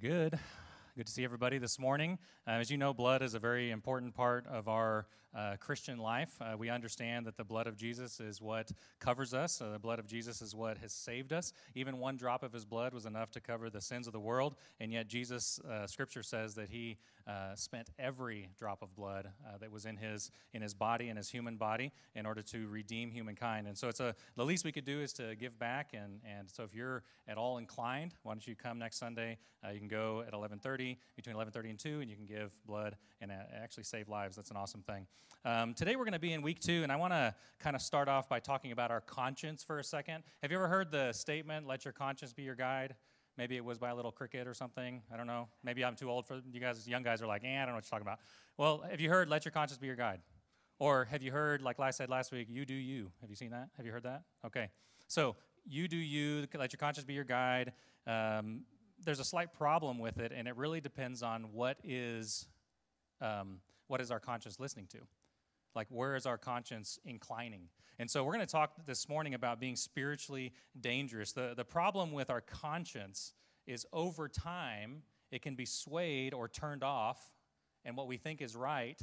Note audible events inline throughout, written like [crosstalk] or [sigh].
good. Good to see everybody this morning. Uh, as you know, blood is a very important part of our uh, Christian life. Uh, we understand that the blood of Jesus is what covers us. Uh, the blood of Jesus is what has saved us. Even one drop of his blood was enough to cover the sins of the world. And yet, Jesus, uh, Scripture says that he uh, spent every drop of blood uh, that was in his in his body, in his human body, in order to redeem humankind. And so, it's a the least we could do is to give back. And and so, if you're at all inclined, why don't you come next Sunday? you can go at 11:30 between 11:30 and 2, and you can give blood and actually save lives. That's an awesome thing. Um, today we're going to be in week two, and I want to kind of start off by talking about our conscience for a second. Have you ever heard the statement, let your conscience be your guide? Maybe it was by a little cricket or something. I don't know. Maybe I'm too old for you guys. Young guys are like, eh, I don't know what you're talking about. Well, have you heard, let your conscience be your guide? Or have you heard, like I said last week, you do you? Have you seen that? Have you heard that? Okay. So, you do you, let your conscience be your guide. Um, there's a slight problem with it, and it really depends on what is, um, what is our conscience listening to. Like, where is our conscience inclining? And so, we're going to talk this morning about being spiritually dangerous. The, the problem with our conscience is over time, it can be swayed or turned off, and what we think is right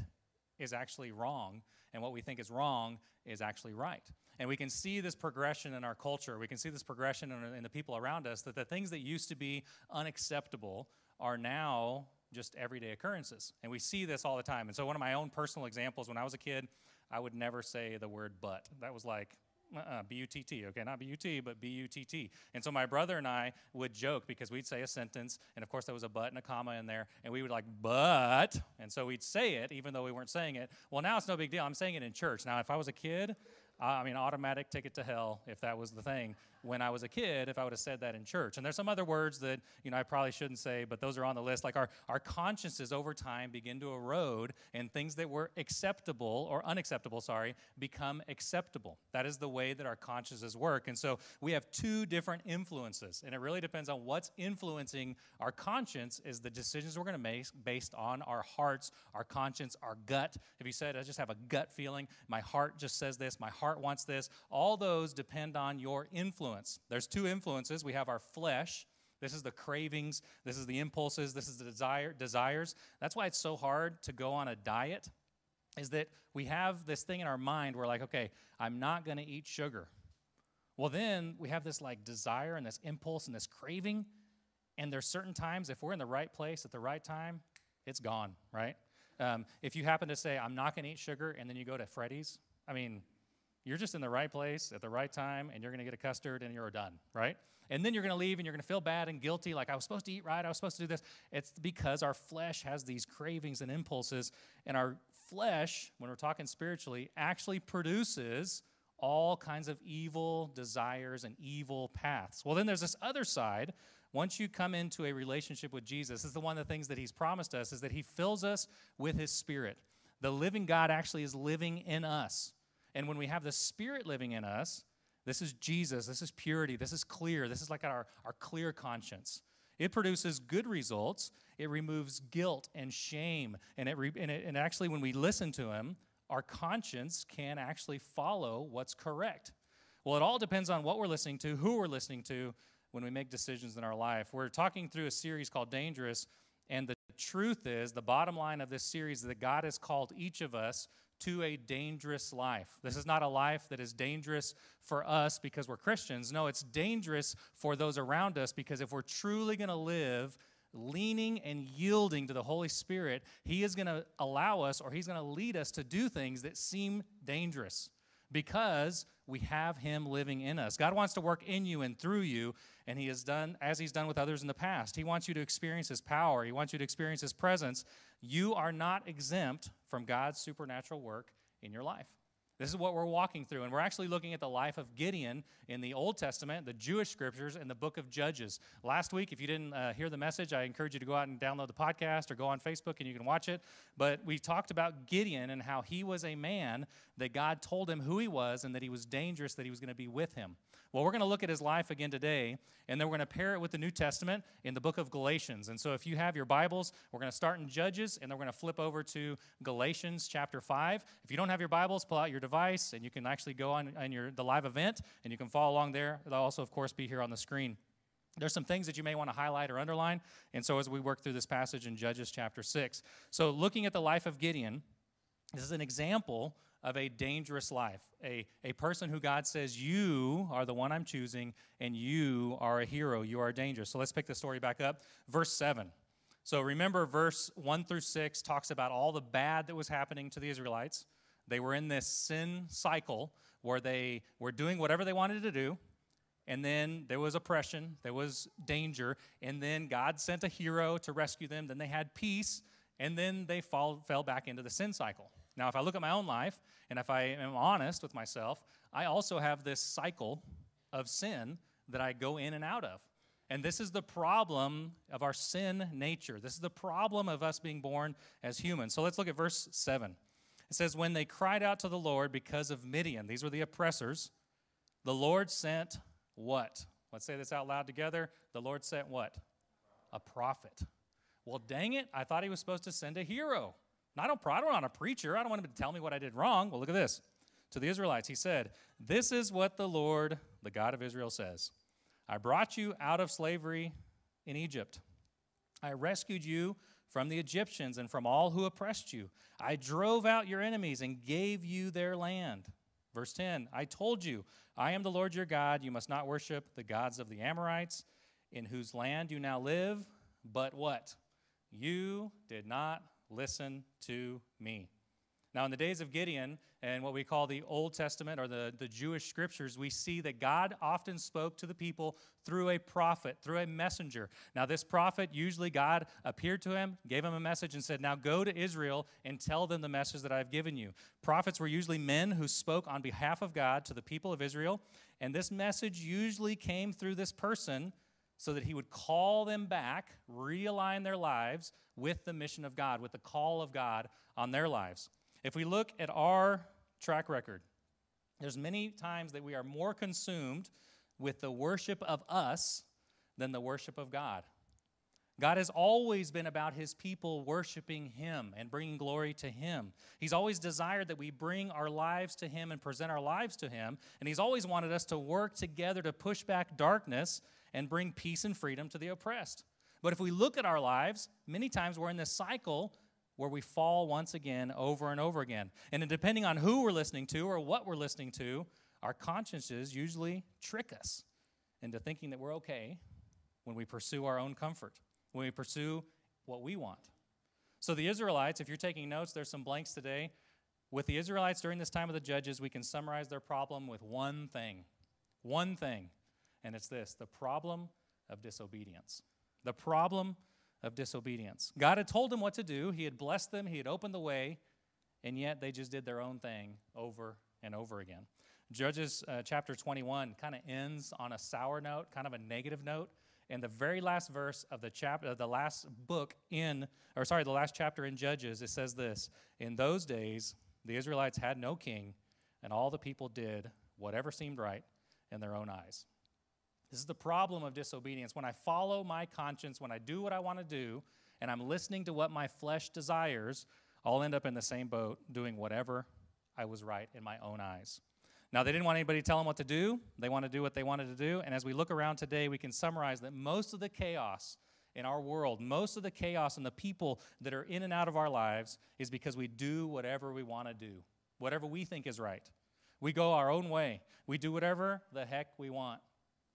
is actually wrong, and what we think is wrong is actually right. And we can see this progression in our culture. We can see this progression in, in the people around us that the things that used to be unacceptable are now just everyday occurrences. And we see this all the time. And so, one of my own personal examples when I was a kid, I would never say the word but. That was like, uh-uh, B-U-T-T, okay, not B-U-T, but B-U-T-T. And so my brother and I would joke because we'd say a sentence, and of course there was a but and a comma in there, and we would like, but, and so we'd say it even though we weren't saying it. Well, now it's no big deal. I'm saying it in church. Now, if I was a kid, I mean, automatic ticket to hell if that was the thing when I was a kid if I would have said that in church. And there's some other words that, you know, I probably shouldn't say, but those are on the list. Like our, our consciences over time begin to erode and things that were acceptable or unacceptable, sorry, become acceptable. That is the way that our consciences work. And so we have two different influences. And it really depends on what's influencing our conscience is the decisions we're going to make based on our hearts, our conscience, our gut. If you said, I just have a gut feeling, my heart just says this, my heart wants this, all those depend on your influence influence. There's two influences. We have our flesh. This is the cravings. This is the impulses. This is the desire, desires. That's why it's so hard to go on a diet, is that we have this thing in our mind where, like, okay, I'm not going to eat sugar. Well, then we have this like desire and this impulse and this craving. And there's certain times, if we're in the right place at the right time, it's gone, right? Um, if you happen to say, I'm not going to eat sugar, and then you go to Freddy's, I mean, you're just in the right place at the right time and you're going to get a custard and you're done, right? And then you're going to leave and you're going to feel bad and guilty, like I was supposed to eat right, I was supposed to do this. It's because our flesh has these cravings and impulses, and our flesh, when we're talking spiritually, actually produces all kinds of evil desires and evil paths. Well, then there's this other side. Once you come into a relationship with Jesus, this is the one of the things that he's promised us is that he fills us with his spirit. The living God actually is living in us. And when we have the Spirit living in us, this is Jesus, this is purity, this is clear, this is like our, our clear conscience. It produces good results. It removes guilt and shame. And, it, re, and, it, and actually, when we listen to Him, our conscience can actually follow what's correct. Well, it all depends on what we're listening to, who we're listening to when we make decisions in our life. We're talking through a series called Dangerous, and the truth is, the bottom line of this series is that God has called each of us to a dangerous life. This is not a life that is dangerous for us because we're Christians. No, it's dangerous for those around us because if we're truly going to live leaning and yielding to the Holy Spirit, He is going to allow us or He's going to lead us to do things that seem dangerous because we have Him living in us. God wants to work in you and through you, and He has done as He's done with others in the past. He wants you to experience His power, He wants you to experience His presence, you are not exempt from God's supernatural work in your life. This is what we're walking through. And we're actually looking at the life of Gideon in the Old Testament, the Jewish scriptures, and the book of Judges. Last week, if you didn't uh, hear the message, I encourage you to go out and download the podcast or go on Facebook and you can watch it. But we talked about Gideon and how he was a man that God told him who he was and that he was dangerous, that he was going to be with him. Well, we're going to look at his life again today, and then we're going to pair it with the New Testament in the book of Galatians. And so if you have your Bibles, we're going to start in Judges, and then we're going to flip over to Galatians chapter 5. If you don't have your Bibles, pull out your device, and you can actually go on, on your, the live event, and you can follow along there. It'll also, of course, be here on the screen. there's some things that you may want to highlight or underline. And so, as we work through this passage in Judges chapter 6, so looking at the life of Gideon, this is an example of a dangerous life. A, a person who God says, You are the one I'm choosing, and you are a hero. You are dangerous. So, let's pick the story back up. Verse 7. So, remember, verse 1 through 6 talks about all the bad that was happening to the Israelites. They were in this sin cycle where they were doing whatever they wanted to do and then there was oppression, there was danger, and then God sent a hero to rescue them. Then they had peace, and then they fall, fell back into the sin cycle. Now, if I look at my own life, and if I am honest with myself, I also have this cycle of sin that I go in and out of. And this is the problem of our sin nature. This is the problem of us being born as humans. So let's look at verse 7. It says, When they cried out to the Lord because of Midian, these were the oppressors, the Lord sent what? Let's say this out loud together. The Lord sent what? A prophet. Well, dang it, I thought he was supposed to send a hero. I don't, I don't want a preacher. I don't want him to tell me what I did wrong. Well, look at this. To the Israelites, he said, This is what the Lord, the God of Israel, says I brought you out of slavery in Egypt. I rescued you from the Egyptians and from all who oppressed you. I drove out your enemies and gave you their land. Verse 10 I told you, I am the Lord your God. You must not worship the gods of the Amorites, in whose land you now live. But what? You did not listen to me. Now, in the days of Gideon and what we call the Old Testament or the, the Jewish scriptures, we see that God often spoke to the people through a prophet, through a messenger. Now, this prophet, usually God appeared to him, gave him a message, and said, Now go to Israel and tell them the message that I've given you. Prophets were usually men who spoke on behalf of God to the people of Israel, and this message usually came through this person so that he would call them back, realign their lives with the mission of God, with the call of God on their lives. If we look at our track record, there's many times that we are more consumed with the worship of us than the worship of God. God has always been about his people worshiping him and bringing glory to him. He's always desired that we bring our lives to him and present our lives to him. And he's always wanted us to work together to push back darkness and bring peace and freedom to the oppressed. But if we look at our lives, many times we're in this cycle where we fall once again over and over again. And depending on who we're listening to or what we're listening to, our consciences usually trick us into thinking that we're okay when we pursue our own comfort, when we pursue what we want. So, the Israelites, if you're taking notes, there's some blanks today. With the Israelites during this time of the judges, we can summarize their problem with one thing. One thing. And it's this the problem of disobedience. The problem of disobedience. God had told them what to do, He had blessed them, He had opened the way, and yet they just did their own thing over and over again. Judges uh, chapter 21 kind of ends on a sour note, kind of a negative note. And the very last verse of the chapter, uh, the last book in, or sorry, the last chapter in Judges, it says this: In those days, the Israelites had no king, and all the people did whatever seemed right in their own eyes. This is the problem of disobedience. When I follow my conscience, when I do what I want to do, and I'm listening to what my flesh desires, I'll end up in the same boat doing whatever I was right in my own eyes. Now, they didn't want anybody to tell them what to do. They want to do what they wanted to do. And as we look around today, we can summarize that most of the chaos in our world, most of the chaos and the people that are in and out of our lives is because we do whatever we want to do, whatever we think is right. We go our own way. We do whatever the heck we want.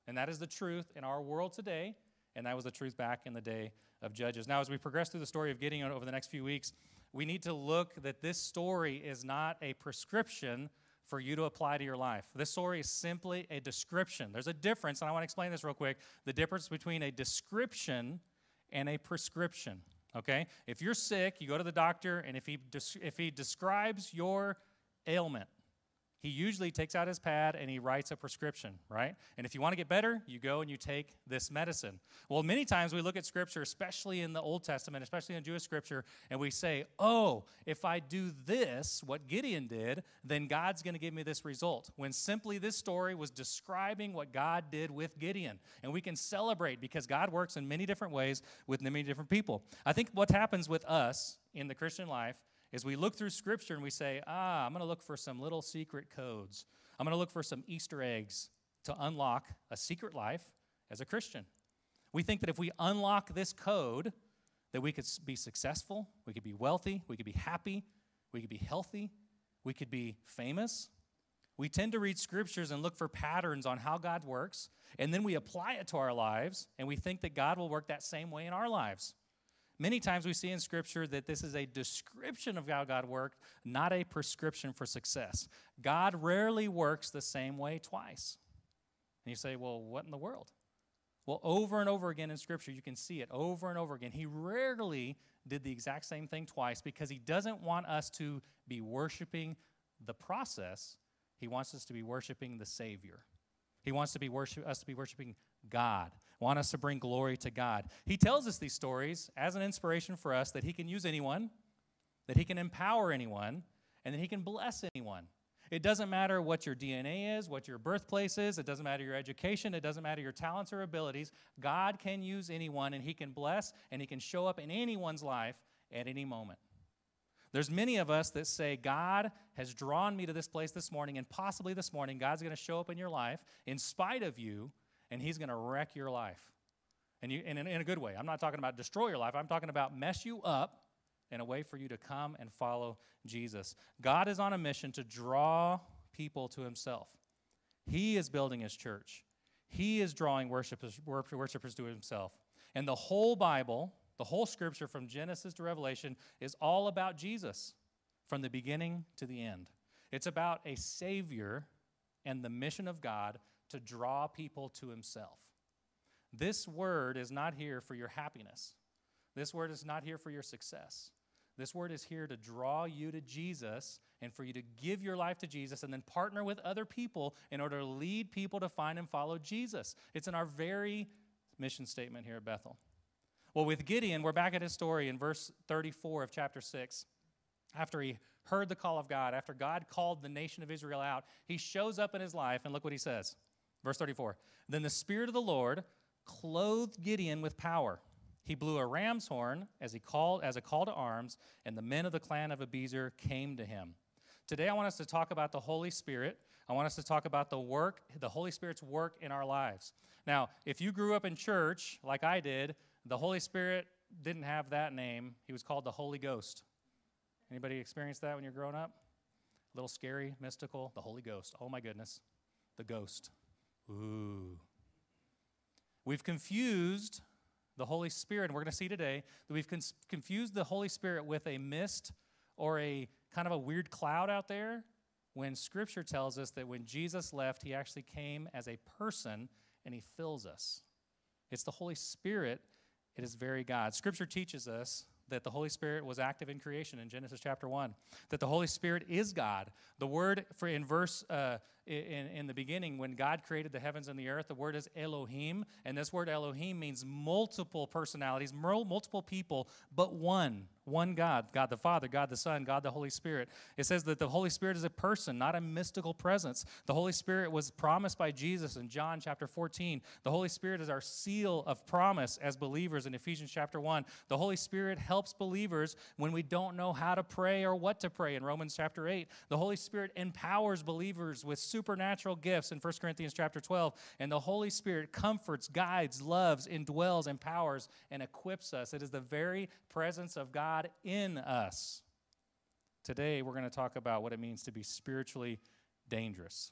And that is the truth in our world today, and that was the truth back in the day of Judges. Now, as we progress through the story of Gideon over the next few weeks, we need to look that this story is not a prescription for you to apply to your life. This story is simply a description. There's a difference, and I want to explain this real quick the difference between a description and a prescription. Okay? If you're sick, you go to the doctor, and if he, if he describes your ailment, he usually takes out his pad and he writes a prescription, right? And if you want to get better, you go and you take this medicine. Well, many times we look at scripture, especially in the Old Testament, especially in Jewish scripture, and we say, oh, if I do this, what Gideon did, then God's going to give me this result. When simply this story was describing what God did with Gideon. And we can celebrate because God works in many different ways with many different people. I think what happens with us in the Christian life is we look through Scripture and we say, ah, I'm going to look for some little secret codes. I'm going to look for some Easter eggs to unlock a secret life as a Christian. We think that if we unlock this code, that we could be successful, we could be wealthy, we could be happy, we could be healthy, we could be famous. We tend to read scriptures and look for patterns on how God works, and then we apply it to our lives, and we think that God will work that same way in our lives. Many times we see in Scripture that this is a description of how God worked, not a prescription for success. God rarely works the same way twice. And you say, well, what in the world? Well, over and over again in Scripture, you can see it over and over again. He rarely did the exact same thing twice because he doesn't want us to be worshiping the process. He wants us to be worshiping the Savior. He wants to be worship, us to be worshiping God, want us to bring glory to God. He tells us these stories as an inspiration for us that he can use anyone, that he can empower anyone, and that he can bless anyone. It doesn't matter what your DNA is, what your birthplace is, it doesn't matter your education, it doesn't matter your talents or abilities. God can use anyone and He can bless and He can show up in anyone's life at any moment. There's many of us that say, God has drawn me to this place this morning, and possibly this morning, God's going to show up in your life in spite of you, and He's going to wreck your life. And, you, and in, in a good way. I'm not talking about destroy your life, I'm talking about mess you up in a way for you to come and follow Jesus. God is on a mission to draw people to himself. He is building his church. He is drawing worshipers, worshipers to himself. And the whole Bible, the whole scripture from Genesis to Revelation is all about Jesus from the beginning to the end. It's about a Savior and the mission of God to draw people to Himself. This word is not here for your happiness, this word is not here for your success. This word is here to draw you to Jesus and for you to give your life to Jesus and then partner with other people in order to lead people to find and follow Jesus. It's in our very mission statement here at Bethel. Well, with Gideon, we're back at his story in verse 34 of chapter 6. After he heard the call of God, after God called the nation of Israel out, he shows up in his life, and look what he says. Verse 34 Then the Spirit of the Lord clothed Gideon with power he blew a ram's horn as he called as a call to arms, and the men of the clan of Abiezer came to him. Today I want us to talk about the Holy Spirit. I want us to talk about the work, the Holy Spirit's work in our lives. Now, if you grew up in church like I did, the Holy Spirit didn't have that name. He was called the Holy Ghost. Anybody experienced that when you're growing up? A little scary, mystical, the Holy Ghost. Oh my goodness. The ghost. Ooh. We've confused the Holy Spirit, and we're going to see today that we've confused the Holy Spirit with a mist or a kind of a weird cloud out there when Scripture tells us that when Jesus left, he actually came as a person and he fills us. It's the Holy Spirit, it is very God. Scripture teaches us that the Holy Spirit was active in creation in Genesis chapter 1, that the Holy Spirit is God. The word for in verse uh, in, in the beginning, when God created the heavens and the earth, the word is Elohim, and this word Elohim means multiple personalities, multiple people, but one one God, God the Father, God the Son, God the Holy Spirit. It says that the Holy Spirit is a person, not a mystical presence. The Holy Spirit was promised by Jesus in John chapter 14. The Holy Spirit is our seal of promise as believers in Ephesians chapter 1. The Holy Spirit helps believers when we don't know how to pray or what to pray in Romans chapter 8. The Holy Spirit empowers believers with supernatural gifts in 1 Corinthians chapter 12. And the Holy Spirit comforts, guides, loves, indwells, empowers, and equips us. It is the very presence of God in us. Today, we're going to talk about what it means to be spiritually dangerous.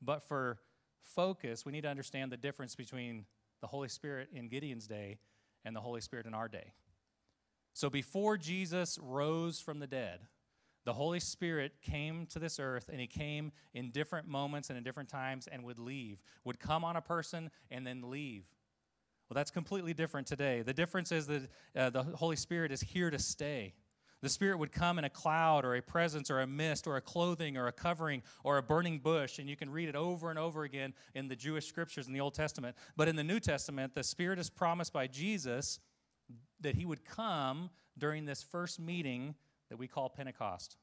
But for focus, we need to understand the difference between the Holy Spirit in Gideon's day and the Holy Spirit in our day. So, before Jesus rose from the dead, the Holy Spirit came to this earth and he came in different moments and in different times and would leave, would come on a person and then leave. Well, that's completely different today. The difference is that uh, the Holy Spirit is here to stay. The Spirit would come in a cloud or a presence or a mist or a clothing or a covering or a burning bush, and you can read it over and over again in the Jewish scriptures in the Old Testament. But in the New Testament, the Spirit is promised by Jesus that He would come during this first meeting that we call Pentecost.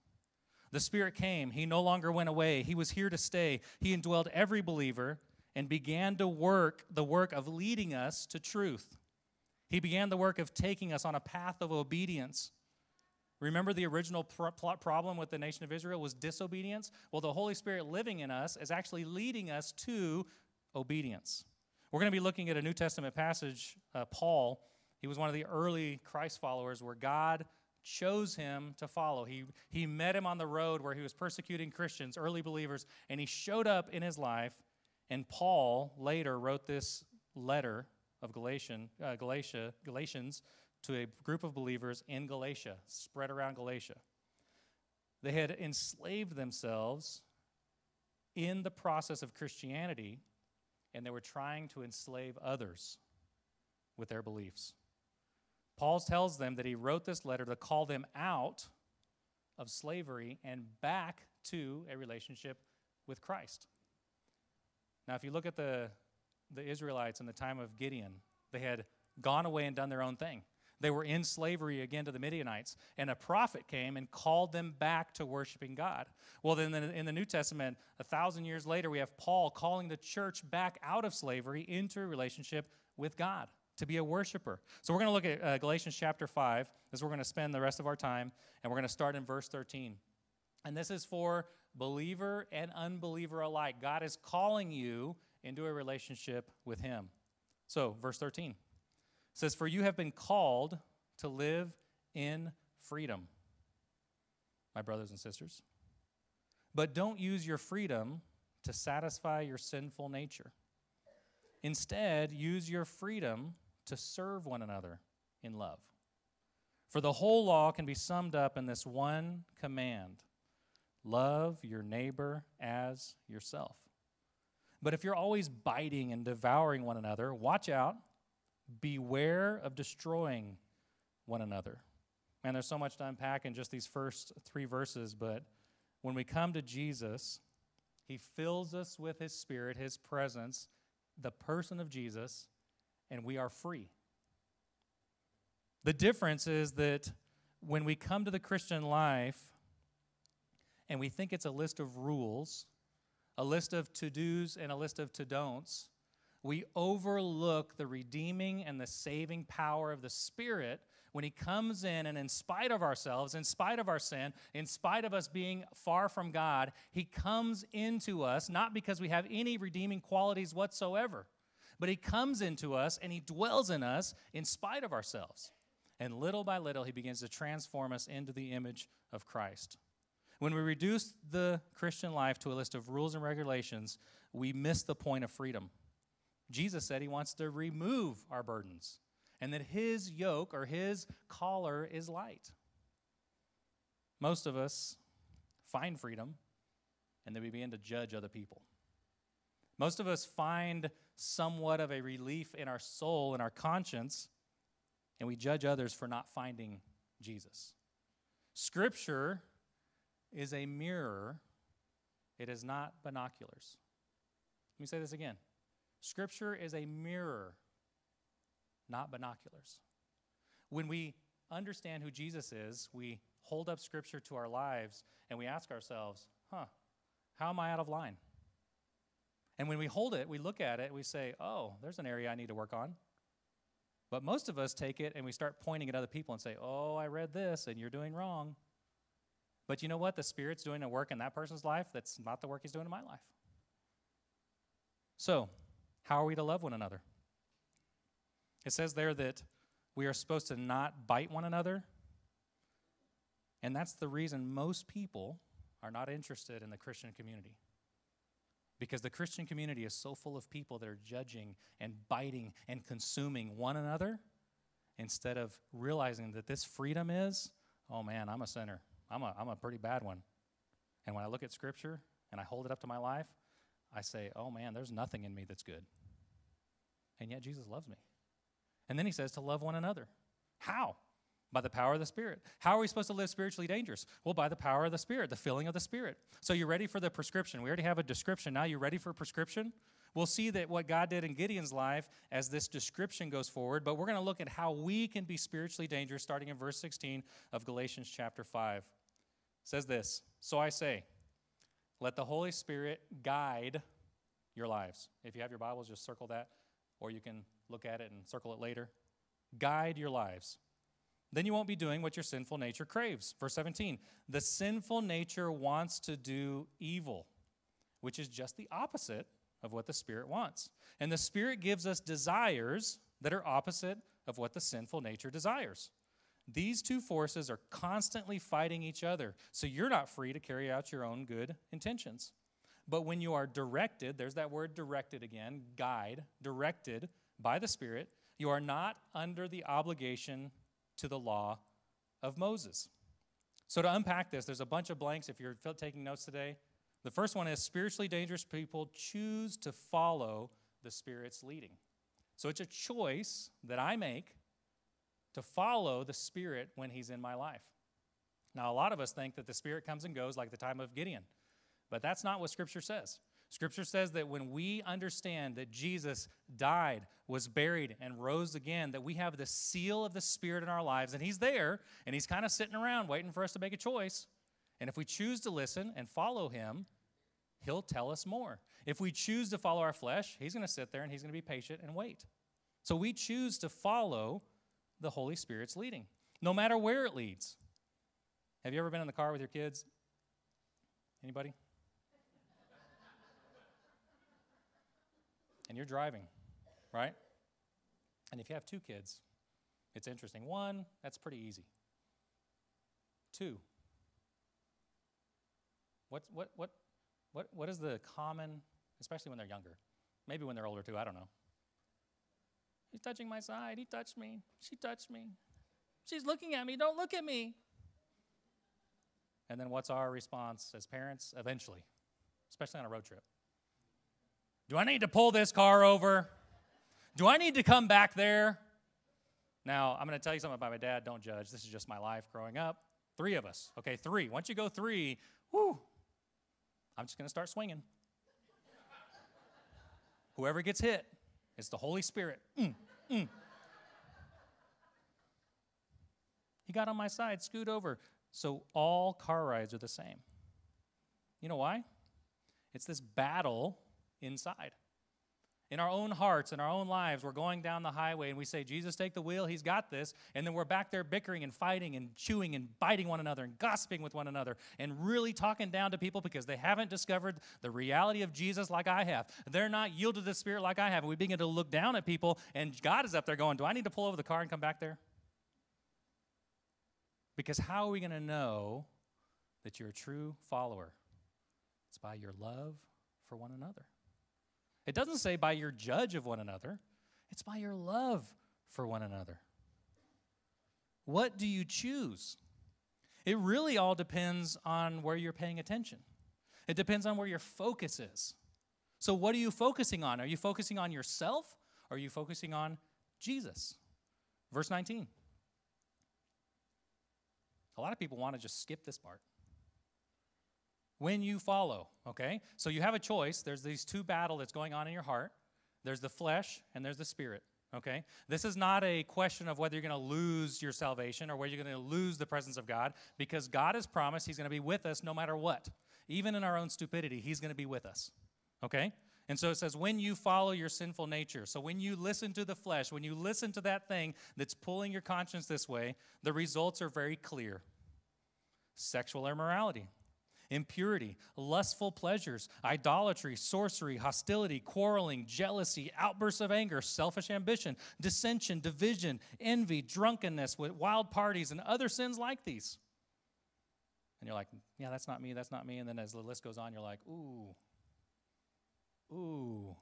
The Spirit came, He no longer went away, He was here to stay. He indwelled every believer and began to work the work of leading us to truth. He began the work of taking us on a path of obedience. Remember the original problem with the nation of Israel was disobedience? Well, the Holy Spirit living in us is actually leading us to obedience. We're going to be looking at a New Testament passage. Uh, Paul, he was one of the early Christ followers where God chose him to follow. He, he met him on the road where he was persecuting Christians, early believers, and he showed up in his life. And Paul later wrote this letter of Galatian, uh, Galatia, Galatians to a group of believers in Galatia, spread around Galatia. They had enslaved themselves in the process of Christianity, and they were trying to enslave others with their beliefs. Paul tells them that he wrote this letter to call them out of slavery and back to a relationship with Christ. Now, if you look at the, the Israelites in the time of Gideon, they had gone away and done their own thing. They were in slavery again to the Midianites, and a prophet came and called them back to worshiping God. Well, then in the New Testament, a thousand years later, we have Paul calling the church back out of slavery into a relationship with God to be a worshiper. So we're going to look at uh, Galatians chapter 5. as we're going to spend the rest of our time, and we're going to start in verse 13. And this is for believer and unbeliever alike. God is calling you into a relationship with Him. So, verse 13 says, For you have been called to live in freedom, my brothers and sisters. But don't use your freedom to satisfy your sinful nature. Instead, use your freedom to serve one another in love. For the whole law can be summed up in this one command love your neighbor as yourself. But if you're always biting and devouring one another, watch out. Beware of destroying one another. Man, there's so much to unpack in just these first three verses, but when we come to Jesus, he fills us with his spirit, his presence, the person of Jesus, and we are free. The difference is that when we come to the Christian life and we think it's a list of rules, a list of to dos and a list of to don'ts, we overlook the redeeming and the saving power of the Spirit when He comes in and, in spite of ourselves, in spite of our sin, in spite of us being far from God, He comes into us, not because we have any redeeming qualities whatsoever, but He comes into us and He dwells in us in spite of ourselves. And little by little, He begins to transform us into the image of Christ. When we reduce the Christian life to a list of rules and regulations, we miss the point of freedom. Jesus said He wants to remove our burdens and that His yoke or His collar is light. Most of us find freedom and then we begin to judge other people. Most of us find somewhat of a relief in our soul and our conscience, and we judge others for not finding Jesus. Scripture is a mirror, it is not binoculars. Let me say this again Scripture is a mirror, not binoculars. When we understand who Jesus is, we hold up Scripture to our lives and we ask ourselves, huh, how am I out of line? And when we hold it, we look at it, we say, oh, there's an area I need to work on. But most of us take it and we start pointing at other people and say, oh, I read this and you're doing wrong. But you know what? The Spirit's doing a work in that person's life that's not the work He's doing in my life. So, how are we to love one another? It says there that we are supposed to not bite one another. And that's the reason most people are not interested in the Christian community. Because the Christian community is so full of people that are judging and biting and consuming one another instead of realizing that this freedom is, oh man, I'm a sinner. I'm a, I'm a pretty bad one. And when I look at Scripture and I hold it up to my life, I say, oh man, there's nothing in me that's good. And yet Jesus loves me. And then he says to love one another. How? By the power of the Spirit. How are we supposed to live spiritually dangerous? Well, by the power of the Spirit, the filling of the Spirit. So you're ready for the prescription. We already have a description. Now you're ready for a prescription? We'll see that what God did in Gideon's life as this description goes forward, but we're going to look at how we can be spiritually dangerous starting in verse 16 of Galatians chapter 5. It says this So I say, let the Holy Spirit guide your lives. If you have your Bibles, just circle that, or you can look at it and circle it later. Guide your lives. Then you won't be doing what your sinful nature craves. Verse 17 The sinful nature wants to do evil, which is just the opposite of what the Spirit wants. And the Spirit gives us desires that are opposite of what the sinful nature desires. These two forces are constantly fighting each other, so you're not free to carry out your own good intentions. But when you are directed, there's that word directed again, guide, directed by the Spirit, you are not under the obligation to the law of Moses. So, to unpack this, there's a bunch of blanks if you're taking notes today. The first one is spiritually dangerous people choose to follow the Spirit's leading. So, it's a choice that I make to follow the Spirit when He's in my life. Now, a lot of us think that the Spirit comes and goes like the time of Gideon, but that's not what Scripture says. Scripture says that when we understand that Jesus died, was buried, and rose again, that we have the seal of the Spirit in our lives, and He's there, and He's kind of sitting around waiting for us to make a choice. And if we choose to listen and follow Him, He'll tell us more. If we choose to follow our flesh, He's going to sit there and He's going to be patient and wait. So we choose to follow the Holy Spirit's leading, no matter where it leads. Have you ever been in the car with your kids? Anybody? And you're driving, right? And if you have two kids, it's interesting. One, that's pretty easy. Two, what, what, what, what, what is the common, especially when they're younger, maybe when they're older too, I don't know. He's touching my side. He touched me. She touched me. She's looking at me. Don't look at me. And then what's our response as parents eventually, especially on a road trip? Do I need to pull this car over? Do I need to come back there? Now, I'm going to tell you something about my dad. Don't judge. This is just my life growing up. Three of us. Okay, three. Once you go three, whoo, I'm just going to start swinging. Whoever gets hit, it's the Holy Spirit. Mm, mm. He got on my side, scoot over. So all car rides are the same. You know why? It's this battle inside. In our own hearts, in our own lives, we're going down the highway and we say, Jesus, take the wheel, he's got this. And then we're back there bickering and fighting and chewing and biting one another and gossiping with one another and really talking down to people because they haven't discovered the reality of Jesus like I have. They're not yielded to the Spirit like I have. And we begin to look down at people and God is up there going, Do I need to pull over the car and come back there? Because how are we going to know that you're a true follower? It's by your love for one another. It doesn't say by your judge of one another, it's by your love for one another. What do you choose? It really all depends on where you're paying attention. It depends on where your focus is. So, what are you focusing on? Are you focusing on yourself or are you focusing on Jesus? Verse 19. A lot of people want to just skip this part when you follow, okay? So you have a choice. There's these two battle that's going on in your heart. There's the flesh and there's the spirit, okay? This is not a question of whether you're going to lose your salvation or whether you're going to lose the presence of God because God has promised he's going to be with us no matter what. Even in our own stupidity, he's going to be with us. Okay? And so it says, when you follow your sinful nature. So when you listen to the flesh, when you listen to that thing that's pulling your conscience this way, the results are very clear sexual immorality, impurity, lustful pleasures, idolatry, sorcery, hostility, quarreling, jealousy, outbursts of anger, selfish ambition, dissension, division, envy, drunkenness, with wild parties, and other sins like these. And you're like, yeah, that's not me, that's not me. And then as the list goes on, you're like, ooh, ooh,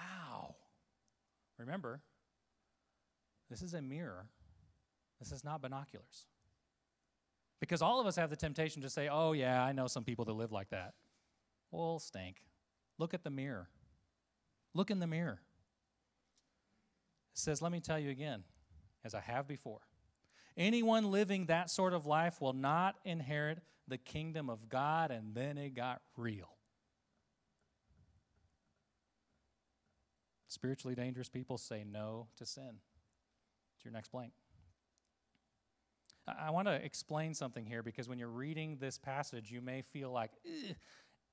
ow. Remember, this is a mirror, this is not binoculars. Because all of us have the temptation to say, oh, yeah, I know some people that live like that. Well, stink. Look at the mirror. Look in the mirror. It says, let me tell you again, as I have before. Anyone living that sort of life will not inherit the kingdom of God, and then it got real. Spiritually dangerous people say no to sin. It's your next blank. I want to explain something here because when you're reading this passage, you may feel like,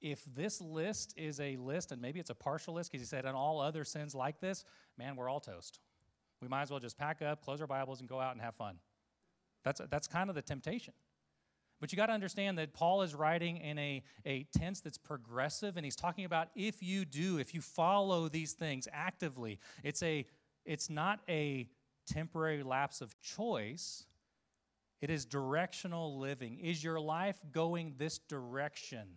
if this list is a list, and maybe it's a partial list because he said, on all other sins like this, man, we're all toast. We might as well just pack up, close our Bibles, and go out and have fun. That's, that's kind of the temptation. But you got to understand that Paul is writing in a, a tense that's progressive, and he's talking about if you do, if you follow these things actively. It's, a, it's not a temporary lapse of choice, it is directional living. Is your life going this direction?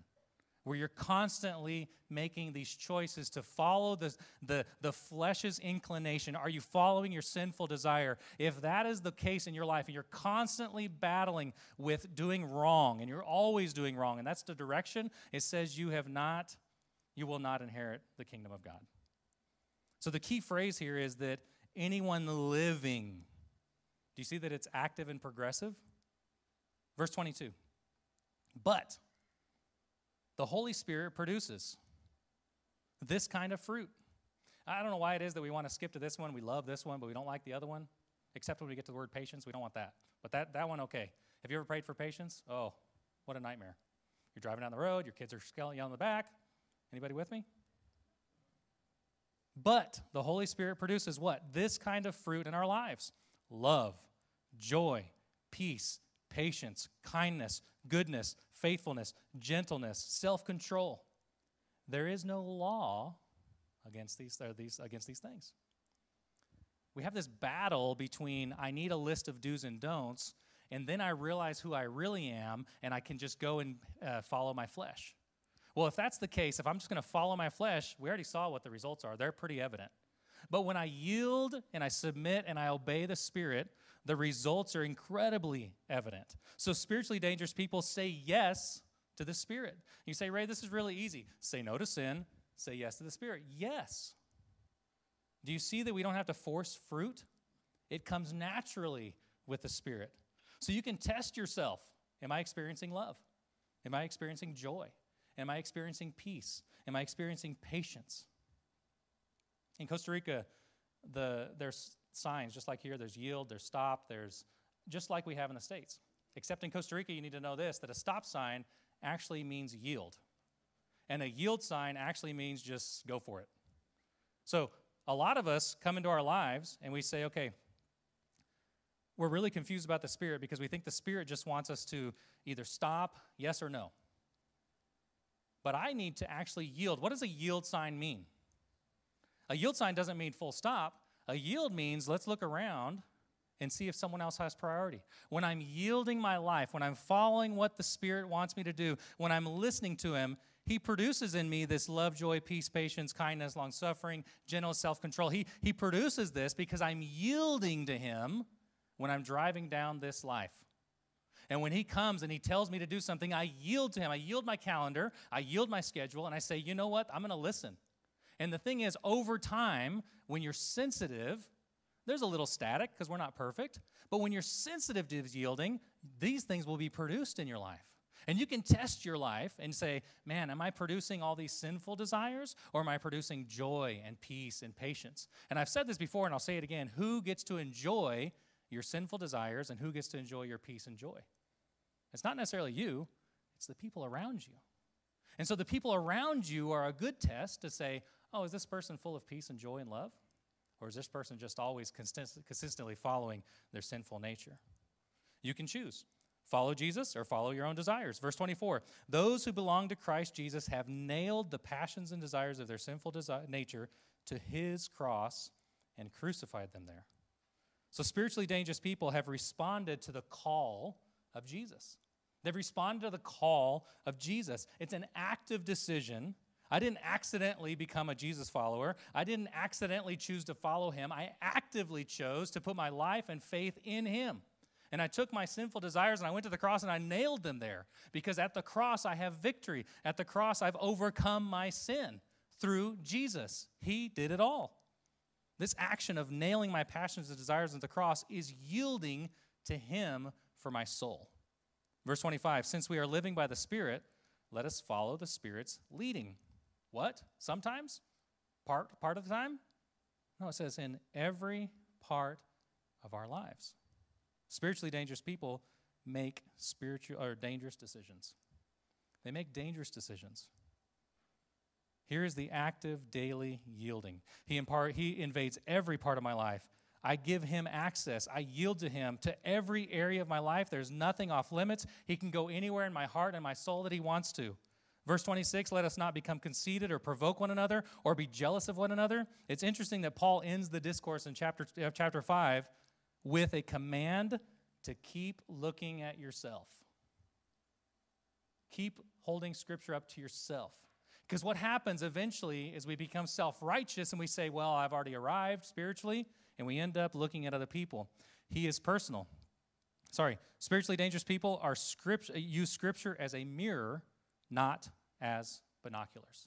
where you're constantly making these choices to follow the, the, the flesh's inclination. Are you following your sinful desire? If that is the case in your life and you're constantly battling with doing wrong and you're always doing wrong, and that's the direction, it says you have not, you will not inherit the kingdom of God. So the key phrase here is that anyone living, you see that it's active and progressive? Verse 22. But, the Holy Spirit produces this kind of fruit. I don't know why it is that we want to skip to this one. We love this one, but we don't like the other one. Except when we get to the word patience, we don't want that. But that, that one, okay. Have you ever prayed for patience? Oh, what a nightmare. You're driving down the road, your kids are yelling you on the back. Anybody with me? But the Holy Spirit produces what? This kind of fruit in our lives love, joy, peace, patience, kindness, goodness, faithfulness, gentleness, self control. There is no law against these, these, against these things. We have this battle between I need a list of do's and don'ts, and then I realize who I really am, and I can just go and uh, follow my flesh. Well, if that's the case, if I'm just going to follow my flesh, we already saw what the results are. They're pretty evident. But when I yield and I submit and I obey the Spirit, the results are incredibly evident. So, spiritually dangerous people say yes to the Spirit. You say, Ray, this is really easy. Say no to sin, say yes to the Spirit. Yes. Do you see that we don't have to force fruit? It comes naturally with the Spirit. So, you can test yourself Am I experiencing love? Am I experiencing joy? Am I experiencing peace? Am I experiencing patience? In Costa Rica, the, there's signs, just like here, there's yield, there's stop, there's just like we have in the States. Except in Costa Rica, you need to know this that a stop sign actually means yield. And a yield sign actually means just go for it. So a lot of us come into our lives and we say, okay, we're really confused about the Spirit because we think the Spirit just wants us to either stop, yes or no. But I need to actually yield. What does a yield sign mean? A yield sign doesn't mean full stop. A yield means let's look around and see if someone else has priority. When I'm yielding my life, when I'm following what the Spirit wants me to do, when I'm listening to Him, He produces in me this love, joy, peace, patience, kindness, long suffering, gentle self control. He, he produces this because I'm yielding to Him when I'm driving down this life. And when He comes and He tells me to do something, I yield to Him. I yield my calendar, I yield my schedule, and I say, you know what? I'm going to listen. And the thing is, over time, when you're sensitive, there's a little static because we're not perfect. But when you're sensitive to yielding, these things will be produced in your life. And you can test your life and say, man, am I producing all these sinful desires or am I producing joy and peace and patience? And I've said this before and I'll say it again who gets to enjoy your sinful desires and who gets to enjoy your peace and joy? It's not necessarily you, it's the people around you. And so the people around you are a good test to say, oh, is this person full of peace and joy and love? Or is this person just always consistently following their sinful nature? You can choose. Follow Jesus or follow your own desires. Verse 24 Those who belong to Christ Jesus have nailed the passions and desires of their sinful desi- nature to his cross and crucified them there. So, spiritually dangerous people have responded to the call of Jesus. They've responded to the call of Jesus. It's an active decision I didn't accidentally become a Jesus follower. I didn't accidentally choose to follow him. I actively chose to put my life and faith in him. And I took my sinful desires and I went to the cross and I nailed them there because at the cross I have victory. At the cross I've overcome my sin through Jesus. He did it all. This action of nailing my passions and desires at the cross is yielding to him for my soul. Verse 25 Since we are living by the Spirit, let us follow the Spirit's leading. What? Sometimes? Part, part of the time? No, it says in every part of our lives. Spiritually dangerous people make spiritual or dangerous decisions. They make dangerous decisions. Here is the active daily yielding. He, impart, he invades every part of my life. I give him access. I yield to him to every area of my life. There's nothing off limits. He can go anywhere in my heart and my soul that he wants to. Verse 26, let us not become conceited or provoke one another or be jealous of one another. It's interesting that Paul ends the discourse in chapter, uh, chapter 5 with a command to keep looking at yourself. Keep holding Scripture up to yourself. Because what happens eventually is we become self righteous and we say, Well, I've already arrived spiritually, and we end up looking at other people. He is personal. Sorry, spiritually dangerous people are script, use Scripture as a mirror, not as binoculars.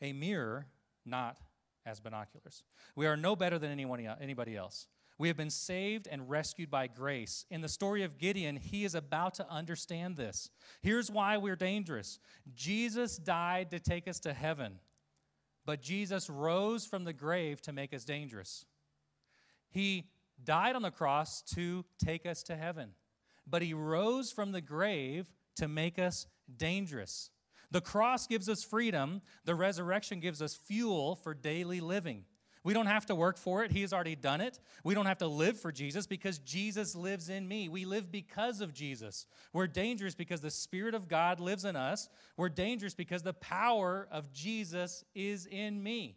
A mirror, not as binoculars. We are no better than anyone, anybody else. We have been saved and rescued by grace. In the story of Gideon, he is about to understand this. Here's why we're dangerous Jesus died to take us to heaven, but Jesus rose from the grave to make us dangerous. He died on the cross to take us to heaven, but he rose from the grave to make us dangerous. The cross gives us freedom, the resurrection gives us fuel for daily living. We don't have to work for it. He has already done it. We don't have to live for Jesus because Jesus lives in me. We live because of Jesus. We're dangerous because the Spirit of God lives in us. We're dangerous because the power of Jesus is in me.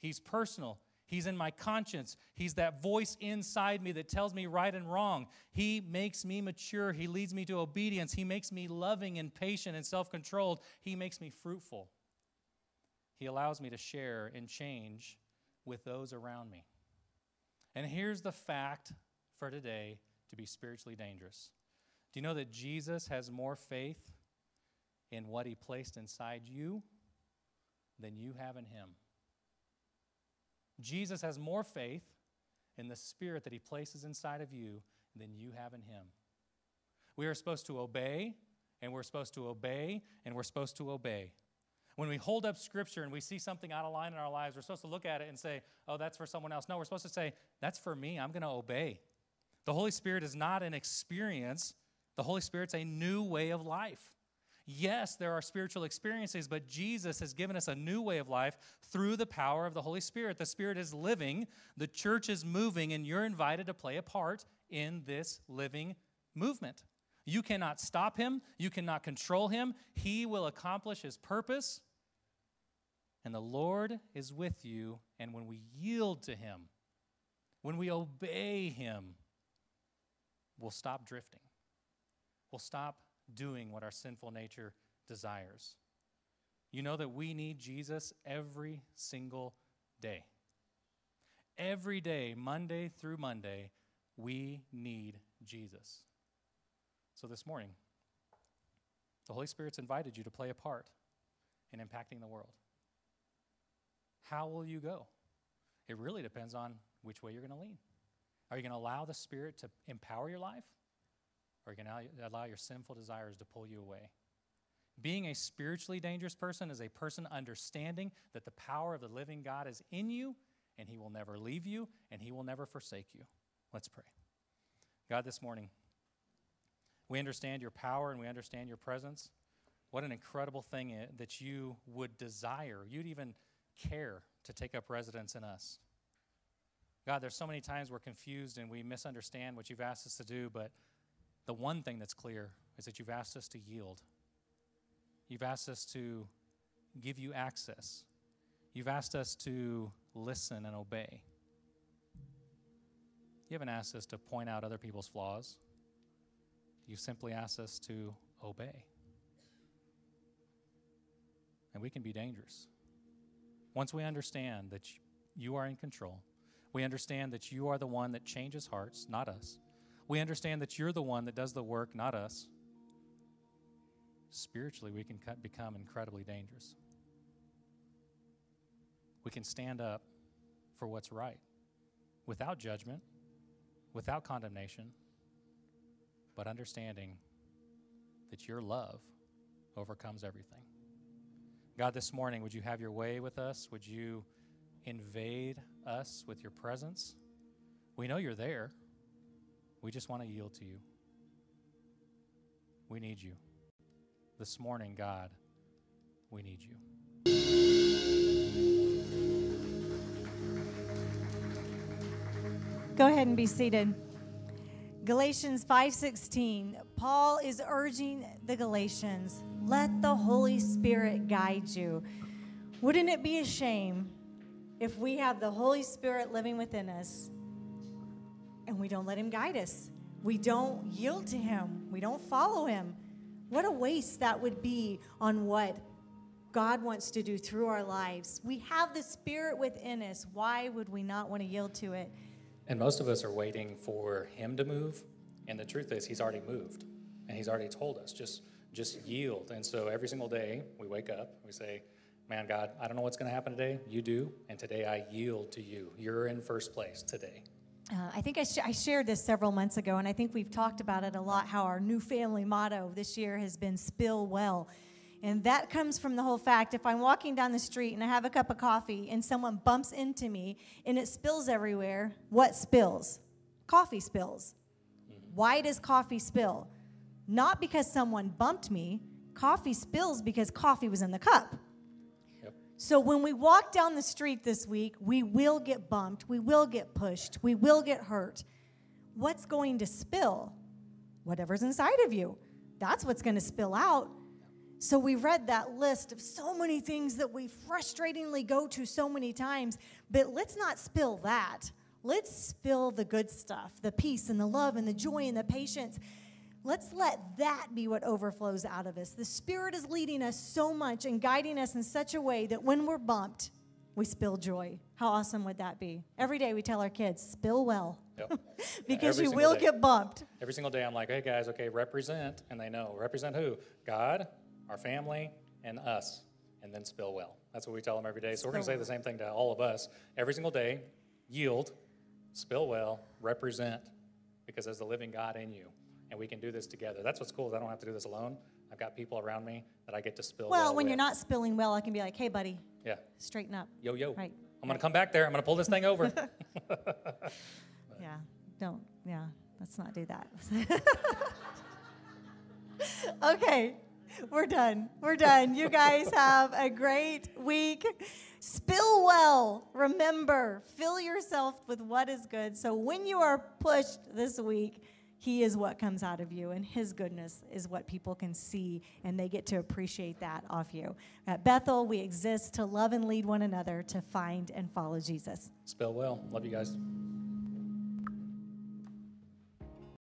He's personal. He's in my conscience. He's that voice inside me that tells me right and wrong. He makes me mature. He leads me to obedience. He makes me loving and patient and self controlled. He makes me fruitful. He allows me to share and change with those around me. And here's the fact for today to be spiritually dangerous. Do you know that Jesus has more faith in what he placed inside you than you have in him? Jesus has more faith in the spirit that he places inside of you than you have in him. We are supposed to obey, and we're supposed to obey, and we're supposed to obey. When we hold up Scripture and we see something out of line in our lives, we're supposed to look at it and say, oh, that's for someone else. No, we're supposed to say, that's for me. I'm going to obey. The Holy Spirit is not an experience, the Holy Spirit's a new way of life. Yes, there are spiritual experiences, but Jesus has given us a new way of life through the power of the Holy Spirit. The Spirit is living, the church is moving, and you're invited to play a part in this living movement. You cannot stop him, you cannot control him. He will accomplish his purpose. And the Lord is with you. And when we yield to him, when we obey him, we'll stop drifting. We'll stop doing what our sinful nature desires. You know that we need Jesus every single day. Every day, Monday through Monday, we need Jesus. So this morning, the Holy Spirit's invited you to play a part in impacting the world. How will you go? It really depends on which way you're going to lean. Are you going to allow the Spirit to empower your life? Or you can allow your sinful desires to pull you away? Being a spiritually dangerous person is a person understanding that the power of the living God is in you, and He will never leave you, and He will never forsake you. Let's pray. God, this morning, we understand your power and we understand your presence. What an incredible thing that you would desire, you'd even care to take up residence in us. God, there's so many times we're confused and we misunderstand what you've asked us to do, but the one thing that's clear is that you've asked us to yield. You've asked us to give you access. You've asked us to listen and obey. You haven't asked us to point out other people's flaws. You simply ask us to obey. And we can be dangerous. Once we understand that you are in control, we understand that you are the one that changes hearts, not us. We understand that you're the one that does the work, not us. Spiritually, we can become incredibly dangerous. We can stand up for what's right without judgment, without condemnation, but understanding that your love overcomes everything. God, this morning, would you have your way with us? Would you invade us with your presence? We know you're there. We just want to yield to you. We need you. This morning, God, we need you. Go ahead and be seated. Galatians 5:16. Paul is urging the Galatians, let the Holy Spirit guide you. Wouldn't it be a shame if we have the Holy Spirit living within us and we don't let him guide us? We don't yield to him. We don't follow him. What a waste that would be on what God wants to do through our lives. We have the Spirit within us. Why would we not want to yield to it? And most of us are waiting for Him to move. And the truth is, He's already moved. And He's already told us, just, just yield. And so every single day we wake up, we say, Man, God, I don't know what's going to happen today. You do. And today I yield to you. You're in first place today. Uh, I think I, sh- I, shared this several months ago, and I think we've talked about it a lot how our new family motto this year has been spill well. And that comes from the whole fact if I'm walking down the street and I have a cup of coffee and someone bumps into me and it spills everywhere, what spills? Coffee spills. Why does coffee spill? Not because someone bumped me, coffee spills because coffee was in the cup. So when we walk down the street this week, we will get bumped, we will get pushed, we will get hurt. What's going to spill? Whatever's inside of you. That's what's going to spill out. So we read that list of so many things that we frustratingly go to so many times, but let's not spill that. Let's spill the good stuff, the peace and the love and the joy and the patience. Let's let that be what overflows out of us. The Spirit is leading us so much and guiding us in such a way that when we're bumped, we spill joy. How awesome would that be? Every day we tell our kids, spill well. Yep. [laughs] because you will day. get bumped. Every single day I'm like, hey guys, okay, represent. And they know. Represent who? God, our family, and us. And then spill well. That's what we tell them every day. So we're going to say the same thing to all of us. Every single day, yield, spill well, represent, because there's the living God in you. And we can do this together. That's what's cool is I don't have to do this alone. I've got people around me that I get to spill well. Well, when with. you're not spilling well, I can be like, hey, buddy, Yeah. straighten up. Yo, yo. Right. I'm going to come back there. I'm going to pull this thing over. [laughs] Yeah, don't, yeah, let's not do that. [laughs] okay, we're done. We're done. You guys [laughs] have a great week. Spill well. Remember, fill yourself with what is good. So when you are pushed this week, he is what comes out of you, and His goodness is what people can see, and they get to appreciate that off you. At Bethel, we exist to love and lead one another to find and follow Jesus. Spell well. Love you guys.